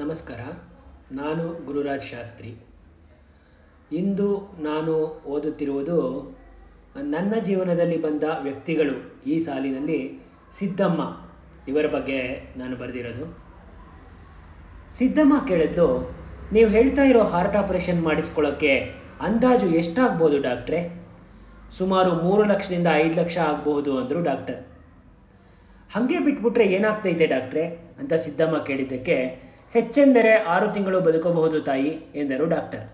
ನಮಸ್ಕಾರ. ನಾನು ಗುರುರಾಜ್ ಶಾಸ್ತ್ರಿ. ಇಂದು ನಾನು ಓದುತ್ತಿರುವುದು, ನನ್ನ ಜೀವನದಲ್ಲಿ ಬಂದ ವ್ಯಕ್ತಿಗಳು ಈ ಸಾಲಿನಲ್ಲಿ ಸಿದ್ದಮ್ಮ ಇವರ ಬಗ್ಗೆ ನಾನು ಬರೆದಿರೋದು. ಸಿದ್ದಮ್ಮ ಕೇಳಿದ್ದು, ನೀವು ಹೇಳ್ತಾ ಇರೋ ಹಾರ್ಟ್ ಆಪರೇಷನ್ ಮಾಡಿಸ್ಕೊಳ್ಳೋಕ್ಕೆ ಅಂದಾಜು ಎಷ್ಟಾಗ್ಬೋದು ಡಾಕ್ಟ್ರೆ? ಸುಮಾರು ಮೂರು ಲಕ್ಷದಿಂದ ಐದು ಲಕ್ಷ ಆಗಬಹುದು ಅಂದರು ಡಾಕ್ಟರ್. ಹಾಗೆ ಬಿಟ್ಬಿಟ್ರೆ ಏನಾಗ್ತೈತೆ ಡಾಕ್ಟ್ರೆ? ಅಂತ ಸಿದ್ದಮ್ಮ ಕೇಳಿದ್ದಕ್ಕೆ ಹೆಚ್ಚೆಂದರೆ ಆರು ತಿಂಗಳು ಬದುಕಬಹುದು ತಾಯಿ, ಎಂದರು ಡಾಕ್ಟರ್.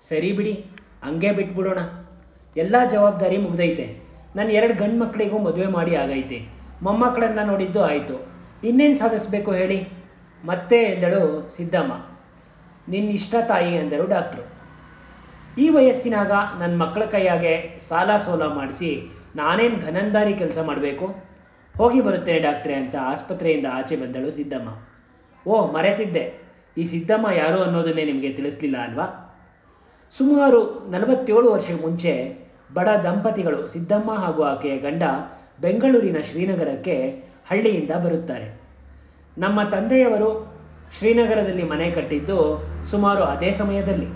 ಸರಿ ಬಿಡಿ, ಹಂಗೆ ಬಿಟ್ಬಿಡೋಣ. ಎಲ್ಲ ಜವಾಬ್ದಾರಿ ಮುಗ್ದೈತೆ. ನನ್ನ ಎರಡು ಗಂಡು ಮಕ್ಕಳಿಗೂ ಮದುವೆ ಮಾಡಿ ಆಗೈತೆ. ಮೊಮ್ಮಕ್ಕಳನ್ನು ನೋಡಿದ್ದು ಆಯಿತು. ಇನ್ನೇನು ಸಾಧಿಸಬೇಕು ಹೇಳಿ? ಮತ್ತೆ ಎಂದಳು ಸಿದ್ದಮ್ಮ. ನಿನ್ನ ಇಷ್ಟ ತಾಯಿ, ಎಂದರು ಡಾಕ್ಟ್ರು. ಈ ವಯಸ್ಸಿನಾಗ ನನ್ನ ಮಕ್ಕಳ ಕೈಯಾಗೆ ಸಾಲ ಸೋಲ ಮಾಡಿಸಿ ನಾನೇನು ಘನಂದಾರಿ ಕೆಲಸ ಮಾಡಬೇಕು? ಹೋಗಿ ಬರುತ್ತೇನೆ ಡಾಕ್ಟ್ರೆ ಅಂತ ಆಸ್ಪತ್ರೆಯಿಂದ ಆಚೆ ಬಂದಳು ಸಿದ್ದಮ್ಮ. ಓ, ಮರೆತಿದ್ದೆ. ಈ ಸಿದ್ದಮ್ಮ ಯಾರು ಅನ್ನೋದನ್ನೇ ನಿಮಗೆ ತಿಳಿಸ್ಲಿಲ್ಲ ಅಲ್ವಾ? ಸುಮಾರು ನಲವತ್ತೇಳು ವರ್ಷ ಮುಂಚೆ ಬಡ ದಂಪತಿಗಳು ಸಿದ್ದಮ್ಮ ಹಾಗೂ ಆಕೆಯ ಗಂಡ ಬೆಂಗಳೂರಿನ ಶ್ರೀನಗರಕ್ಕೆ ಹಳ್ಳಿಯಿಂದ ಬರುತ್ತಾರೆ. ನಮ್ಮ ತಂದೆಯವರು ಶ್ರೀನಗರದಲ್ಲಿ ಮನೆ ಕಟ್ಟಿದ್ದು ಸುಮಾರು ಅದೇ ಸಮಯದಲ್ಲಿ.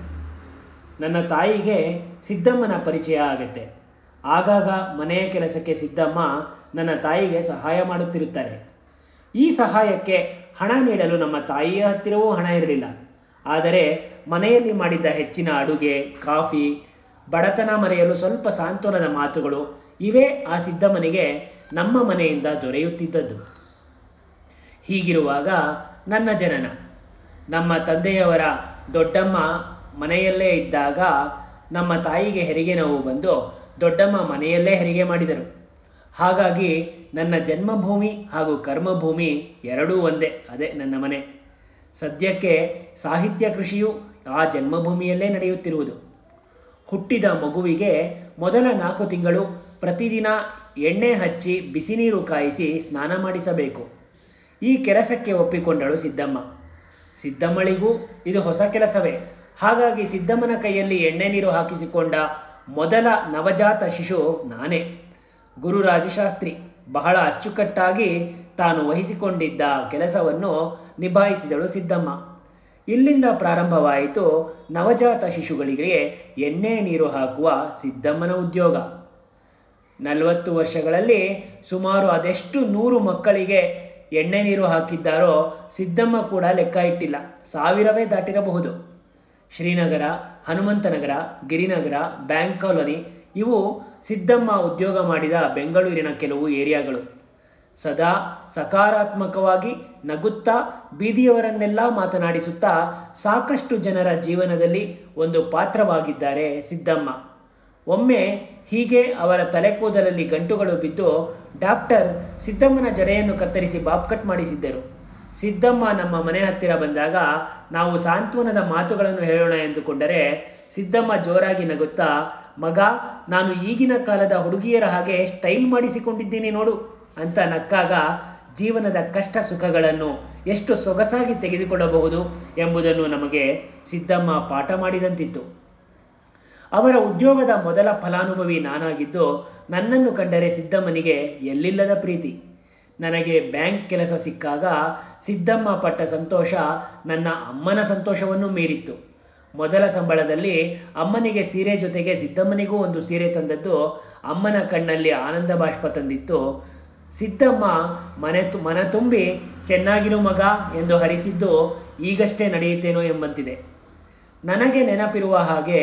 ನನ್ನ ತಾಯಿಗೆ ಸಿದ್ದಮ್ಮನ ಪರಿಚಯ ಆಗುತ್ತೆ. ಆಗಾಗ ಮನೆಯ ಕೆಲಸಕ್ಕೆ ಸಿದ್ದಮ್ಮ ನನ್ನ ತಾಯಿಗೆ ಸಹಾಯ ಮಾಡುತ್ತಿರುತ್ತಾರೆ. ಈ ಸಹಾಯಕ್ಕೆ ಹಣ ನೀಡಲು ನಮ್ಮ ತಾಯಿಯ ಹತ್ತಿರವೂ ಹಣ ಇರಲಿಲ್ಲ. ಆದರೆ ಮನೆಯಲ್ಲಿ ಮಾಡಿದ್ದ ಹೆಚ್ಚಿನ ಅಡುಗೆ, ಕಾಫಿ, ಬಡತನ ಮರೆಯಲು ಸ್ವಲ್ಪ ಸಾಂತ್ವನದ ಮಾತುಗಳು ಇವೇ ಆ ಸಿದ್ದಮ್ಮನಿಗೆ ನಮ್ಮ ಮನೆಯಿಂದ ದೊರೆಯುತ್ತಿದ್ದದ್ದು. ಹೀಗಿರುವಾಗ ನನ್ನ ಜನನ. ನಮ್ಮ ತಂದೆಯವರ ದೊಡ್ಡಮ್ಮ ಮನೆಯಲ್ಲೇ ಇದ್ದಾಗ ನಮ್ಮ ತಾಯಿಗೆ ಹೆರಿಗೆ ನೋವು ಬಂದು ದೊಡ್ಡಮ್ಮ ಮನೆಯಲ್ಲೇ ಹೆರಿಗೆ ಮಾಡಿದರು. ಹಾಗಾಗಿ ನನ್ನ ಜನ್ಮಭೂಮಿ ಹಾಗೂ ಕರ್ಮಭೂಮಿ ಎರಡೂ ಒಂದೇ, ಅದೇ ನನ್ನ ಮನೆ. ಸದ್ಯಕ್ಕೆ ಸಾಹಿತ್ಯ ಕೃಷಿಯು ಆ ಜನ್ಮಭೂಮಿಯಲ್ಲೇ ನಡೆಯುತ್ತಿರುವುದು. ಹುಟ್ಟಿದ ಮಗುವಿಗೆ ಮೊದಲ ನಾಲ್ಕು ತಿಂಗಳು ಪ್ರತಿದಿನ ಎಣ್ಣೆ ಹಚ್ಚಿ ಬಿಸಿ ನೀರು ಕಾಯಿಸಿ ಸ್ನಾನ ಮಾಡಿಸಬೇಕು. ಈ ಕೆಲಸಕ್ಕೆ ಒಪ್ಪಿಕೊಂಡಳು ಸಿದ್ದಮ್ಮ. ಸಿದ್ದಮ್ಮಳಿಗೂ ಇದು ಹೊಸ ಕೆಲಸವೇ. ಹಾಗಾಗಿ ಸಿದ್ದಮ್ಮನ ಕೈಯಲ್ಲಿ ಎಣ್ಣೆ ನೀರು ಹಾಕಿಸಿಕೊಂಡ ಮೊದಲ ನವಜಾತ ಶಿಶು ನಾನೇ. ಗುರು ರಾಜಶಾಸ್ತ್ರಿ ಬಹಳ ಅಚ್ಚುಕಟ್ಟಾಗಿ ತಾನು ವಹಿಸಿಕೊಂಡಿದ್ದ ಕೆಲಸವನ್ನು ನಿಭಾಯಿಸಿದಳು ಸಿದ್ದಮ್ಮ. ಇಲ್ಲಿಂದ ಪ್ರಾರಂಭವಾಯಿತು ನವಜಾತ ಶಿಶುಗಳಿಗೆ ಎಣ್ಣೆ ನೀರು ಹಾಕುವ ಸಿದ್ದಮ್ಮನ ಉದ್ಯೋಗ. ನಲವತ್ತು ವರ್ಷಗಳಲ್ಲಿ ಸುಮಾರು ಅದೆಷ್ಟು ನೂರು ಮಕ್ಕಳಿಗೆ ಎಣ್ಣೆ ನೀರು ಹಾಕಿದ್ದಾರೋ ಸಿದ್ದಮ್ಮ ಕೂಡ ಲೆಕ್ಕ ಇಟ್ಟಿಲ್ಲ. ಸಾವಿರವೇ ದಾಟಿರಬಹುದು. ಶ್ರೀನಗರ, ಹನುಮಂತನಗರ, ಗಿರಿನಗರ, ಬ್ಯಾಂಕ್ ಕಾಲೋನಿ ಇವು ಸಿದ್ದಮ್ಮ ಉದ್ಯೋಗ ಮಾಡಿದ ಬೆಂಗಳೂರಿನ ಕೆಲವು ಏರಿಯಾಗಳು. ಸದಾ ಸಕಾರಾತ್ಮಕವಾಗಿ ನಗುತ್ತಾ ಬೀದಿಯವರನ್ನೆಲ್ಲ ಮಾತನಾಡಿಸುತ್ತಾ ಸಾಕಷ್ಟು ಜನರ ಜೀವನದಲ್ಲಿ ಒಂದು ಪಾತ್ರವಾಗಿದ್ದಾರೆ ಸಿದ್ದಮ್ಮ. ಒಮ್ಮೆ ಹೀಗೆ ಅವರ ತಲೆ ಕೂದಲಲ್ಲಿ ಗಂಟುಗಳು ಬಿದ್ದು ಡಾಕ್ಟರ್ ಸಿದ್ದಮ್ಮನ ಜಡೆಯನ್ನು ಕತ್ತರಿಸಿ ಬಾಬ್ ಕಟ್ ಮಾಡಿಸಿದ್ದರು. ಸಿದ್ದಮ್ಮ ನಮ್ಮ ಮನೆ ಹತ್ತಿರ ಬಂದಾಗ ನಾವು ಸಾಂತ್ವನದ ಮಾತುಗಳನ್ನು ಹೇಳೋಣ ಎಂದುಕೊಂಡರೆ ಸಿದ್ದಮ್ಮ ಜೋರಾಗಿ ನಗುತ್ತಾ ಮಗ, ನಾನು ಈಗಿನ ಕಾಲದ ಹುಡುಗಿಯರ ಹಾಗೆ ಸ್ಟೈಲ್ ಮಾಡಿಸಿಕೊಂಡಿದ್ದೀನಿ ನೋಡು ಅಂತ ನಕ್ಕಾಗ ಜೀವನದ ಕಷ್ಟ ಸುಖಗಳನ್ನು ಎಷ್ಟು ಸೊಗಸಾಗಿ ತೆಗೆದುಕೊಳ್ಳಬಹುದು ಎಂಬುದನ್ನು ನಮಗೆ ಸಿದ್ದಮ್ಮ ಪಾಠ ಮಾಡಿದಂತಿತ್ತು. ಅವರ ಉದ್ಯೋಗದ ಮೊದಲ ಫಲಾನುಭವಿ ನಾನಾಗಿದ್ದು ನನ್ನನ್ನು ಕಂಡರೆ ಸಿದ್ದಮ್ಮನಿಗೆ ಎಲ್ಲಿಲ್ಲದ ಪ್ರೀತಿ. ನನಗೆ ಬ್ಯಾಂಕ್ ಕೆಲಸ ಸಿಕ್ಕಾಗ ಸಿದ್ದಮ್ಮ ಪಟ್ಟ ಸಂತೋಷ ನನ್ನ ಅಮ್ಮನ ಸಂತೋಷವನ್ನು ಮೀರಿತ್ತು. ಮೊದಲ ಸಂಬಳದಲ್ಲಿ ಅಮ್ಮನಿಗೆ ಸೀರೆ ಜೊತೆಗೆ ಸಿದ್ದಮ್ಮನಿಗೂ ಒಂದು ಸೀರೆ ತಂದದ್ದು. ಅಮ್ಮನ ಕಣ್ಣಲ್ಲಿ ಆನಂದ ಬಾಷ್ಪ ತಂದಿತ್ತು. ಸಿದ್ದಮ್ಮ ಮನೆ ಮನ ತುಂಬಿ ಚೆನ್ನಾಗಿರು ಮಗ ಎಂದು ಹರಿಸಿದ್ದು ಈಗಷ್ಟೇ ನಡೆಯುತ್ತೇನೋ ಎಂಬಂತಿದೆ. ನನಗೆ ನೆನಪಿರುವ ಹಾಗೆ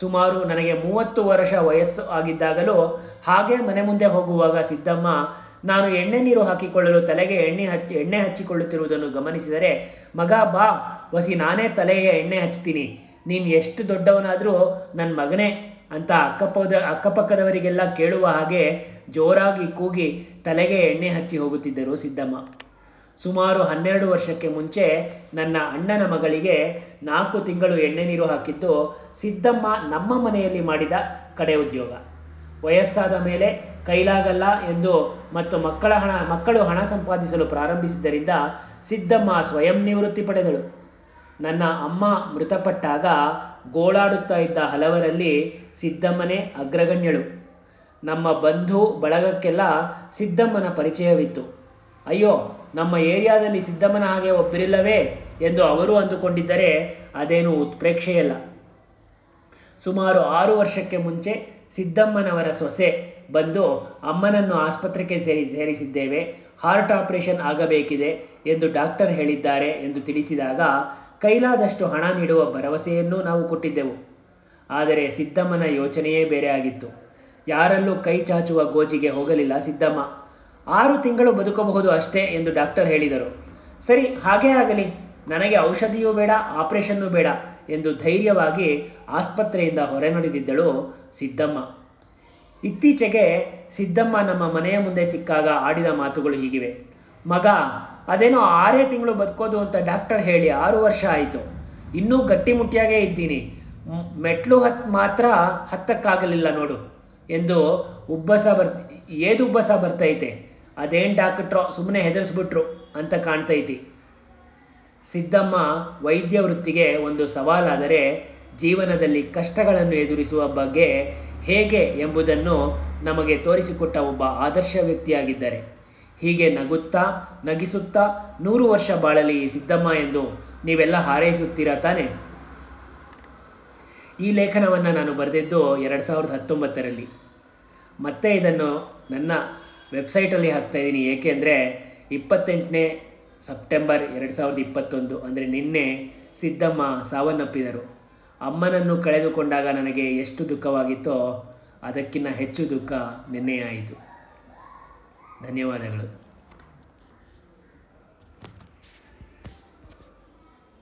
ಸುಮಾರು ನನಗೆ ಮೂವತ್ತು ವರ್ಷ ವಯಸ್ಸು ಆಗಿದ್ದಾಗಲೂ ಹಾಗೆ ಮನೆ ಮುಂದೆ ಹೋಗುವಾಗ ಸಿದ್ದಮ್ಮ ನಾನು ಎಣ್ಣೆ ನೀರು ಹಾಕಿಕೊಳ್ಳಲು ತಲೆಗೆ ಎಣ್ಣೆ ಹಚ್ಚಿ, ಎಣ್ಣೆ ಹಚ್ಚಿಕೊಳ್ಳುತ್ತಿರುವುದನ್ನು ಗಮನಿಸಿದರೆ, ಮಗ ಬಾ, ವಸಿ, ನಾನೇ ತಲೆಗೆ ಎಣ್ಣೆ ಹಚ್ತೀನಿ. ನೀನು ಎಷ್ಟು ದೊಡ್ಡವನಾದರೂ ನನ್ನ ಮಗನೇ ಅಂತ ಅಕ್ಕಪದ, ಅಕ್ಕಪಕ್ಕದವರಿಗೆಲ್ಲ ಕೇಳುವ ಹಾಗೆ ಜೋರಾಗಿ ಕೂಗಿ ತಲೆಗೆ ಎಣ್ಣೆ ಹಚ್ಚಿ ಹೋಗುತ್ತಿದ್ದರು ಸಿದ್ದಮ್ಮ. ಸುಮಾರು ಹನ್ನೆರಡು ವರ್ಷಕ್ಕೆ ಮುಂಚೆ ನನ್ನ ಅಣ್ಣನ ಮಗಳಿಗೆ ನಾಲ್ಕು ತಿಂಗಳು ಎಣ್ಣೆ ನೀರು ಹಾಕಿದ್ದು ಸಿದ್ದಮ್ಮ ನಮ್ಮ ಮನೆಯಲ್ಲಿ ಮಾಡಿದ ಕಡೆ ಉದ್ಯೋಗ. ವಯಸ್ಸಾದ ಮೇಲೆ ಕೈಲಾಗಲ್ಲ ಎಂದು ಮತ್ತು ಮಕ್ಕಳ ಹಣ, ಮಕ್ಕಳು ಹಣ ಸಂಪಾದಿಸಲು ಪ್ರಾರಂಭಿಸಿದ್ದರಿಂದ ಸಿದ್ದಮ್ಮ ಸ್ವಯಂ ನಿವೃತ್ತಿ ಪಡೆದಳು. ನನ್ನ ಅಮ್ಮ ಮೃತಪಟ್ಟಾಗ ಗೋಳಾಡುತ್ತಾ ಇದ್ದ ಹಲವರಲ್ಲಿ ಸಿದ್ದಮ್ಮನೇ ಅಗ್ರಗಣ್ಯಳು. ನಮ್ಮ ಬಂಧು ಬಳಗಕ್ಕೆಲ್ಲ ಸಿದ್ದಮ್ಮನ ಪರಿಚಯವಿತ್ತು. ಅಯ್ಯೋ, ನಮ್ಮ ಏರಿಯಾದಲ್ಲಿ ಸಿದ್ದಮ್ಮನ ಹಾಗೆ ಒಬ್ಬರಿಲ್ಲವೇ ಎಂದು ಅವರು ಅಂದುಕೊಂಡಿದ್ದರೆ ಅದೇನು ಉತ್ಪ್ರೇಕ್ಷೆಯಲ್ಲ. ಸುಮಾರು ಆರು ವರ್ಷಕ್ಕೆ ಮುಂಚೆ ಸಿದ್ದಮ್ಮನವರ ಸೊಸೆ ಬಂದು ಅಮ್ಮನನ್ನು ಆಸ್ಪತ್ರೆಗೆ ಸೇರಿ ಸೇರಿಸಿದ್ದೇವೆ. ಹಾರ್ಟ್ ಆಪರೇಷನ್ ಆಗಬೇಕಿದೆ ಎಂದು ಡಾಕ್ಟರ್ ಹೇಳಿದ್ದಾರೆ ಎಂದು ತಿಳಿಸಿದಾಗ ಕೈಲಾದಷ್ಟು ಹಣ ನೀಡುವ ಭರವಸೆಯನ್ನೂ ನಾವು ಕೊಟ್ಟಿದ್ದೆವು. ಆದರೆ ಸಿದ್ದಮ್ಮನ ಯೋಚನೆಯೇ ಬೇರೆ ಆಗಿತ್ತು. ಯಾರಲ್ಲೂ ಕೈ ಚಾಚುವ ಗೋಜಿಗೆ ಹೋಗಲಿಲ್ಲ ಸಿದ್ದಮ್ಮ. ಆರು ತಿಂಗಳು ಬದುಕಬಹುದು ಅಷ್ಟೇ ಎಂದು ಡಾಕ್ಟರ್ ಹೇಳಿದರು. ಸರಿ, ಹಾಗೇ ಆಗಲಿ. ನನಗೆ ಔಷಧಿಯೂ ಬೇಡ, ಆಪರೇಷನ್ನೂ ಬೇಡ ಎಂದು ಧೈರ್ಯವಾಗಿ ಆಸ್ಪತ್ರೆಯಿಂದ ಹೊರ ನಡೆದಿದ್ದಳು ಸಿದ್ದಮ್ಮ. ಇತ್ತೀಚೆಗೆ ಸಿದ್ದಮ್ಮ ನಮ್ಮ ಮನೆಯ ಮುಂದೆ ಸಿಕ್ಕಾಗ ಆಡಿದ ಮಾತುಗಳು ಹೀಗಿವೆ. ಮಗ, ಅದೇನೋ ಆರೇ ತಿಂಗಳು ಬದುಕೋದು ಅಂತ ಡಾಕ್ಟರ್ ಹೇಳಿ ಆರು ವರ್ಷ ಆಯಿತು. ಇನ್ನೂ ಗಟ್ಟಿಮುಟ್ಟಿಯಾಗೇ ಇದ್ದೀನಿ. ಮೆಟ್ಲು ಹತ್ ಮಾತ್ರ ಹತ್ತಕ್ಕಾಗಲಿಲ್ಲ ನೋಡು ಎಂದು ಉಬ್ಬಸ ಬರ್ತ, ಏದು ಉಬ್ಬಸ ಬರ್ತೈತೆ. ಅದೇನು ಡಾಕ್ಟ್ರೋ ಸುಮ್ಮನೆ ಹೆದರ್ಸ್ಬಿಟ್ರು ಅಂತ ಕಾಣ್ತೈತಿ. ಸಿದ್ದಮ್ಮ ವೈದ್ಯ ವೃತ್ತಿಗೆ ಒಂದು ಸವಾಲಾದರೆ ಜೀವನದಲ್ಲಿ ಕಷ್ಟಗಳನ್ನು ಎದುರಿಸುವ ಬಗ್ಗೆ ಹೇಗೆ ಎಂಬುದನ್ನು ನಮಗೆ ತೋರಿಸಿಕೊಟ್ಟ ಒಬ್ಬ ಆದರ್ಶ ವ್ಯಕ್ತಿಯಾಗಿದ್ದಾರೆ. ಹೀಗೆ ನಗುತ್ತಾ, ನಗಿಸುತ್ತಾ ನೂರು ವರ್ಷ ಬಾಳಲಿ ಸಿದ್ದಮ್ಮ ಎಂದು ನೀವೆಲ್ಲ ಹಾರೈಸುತ್ತೀರಾ ತಾನೆ? ಈ ಲೇಖನವನ್ನು ನಾನು ಬರೆದಿದ್ದು ಎರಡು ಸಾವಿರದ ಹತ್ತೊಂಬತ್ತರಲ್ಲಿ. ಮತ್ತೆ ಇದನ್ನು ನನ್ನ ವೆಬ್ಸೈಟಲ್ಲಿ ಹಾಕ್ತಾಯಿದ್ದೀನಿ ಏಕೆಂದರೆ ಇಪ್ಪತ್ತೆಂಟನೇ ಸೆಪ್ಟೆಂಬರ್ ಎರಡು ಸಾವಿರದ ಇಪ್ಪತ್ತೊಂದು ಅಂದರೆ ನಿನ್ನೆ ಸಿದ್ದಮ್ಮ ಸಾವನ್ನಪ್ಪಿದರು. ಅಮ್ಮನನ್ನು ಕಳೆದುಕೊಂಡಾಗ ನನಗೆ ಎಷ್ಟು ದುಃಖವಾಗಿತ್ತೋ ಅದಕ್ಕಿಂತ ಹೆಚ್ಚು ದುಃಖ ನಿನ್ನೆಯಾಯಿತು ಧನ್ಯವಾದಗಳು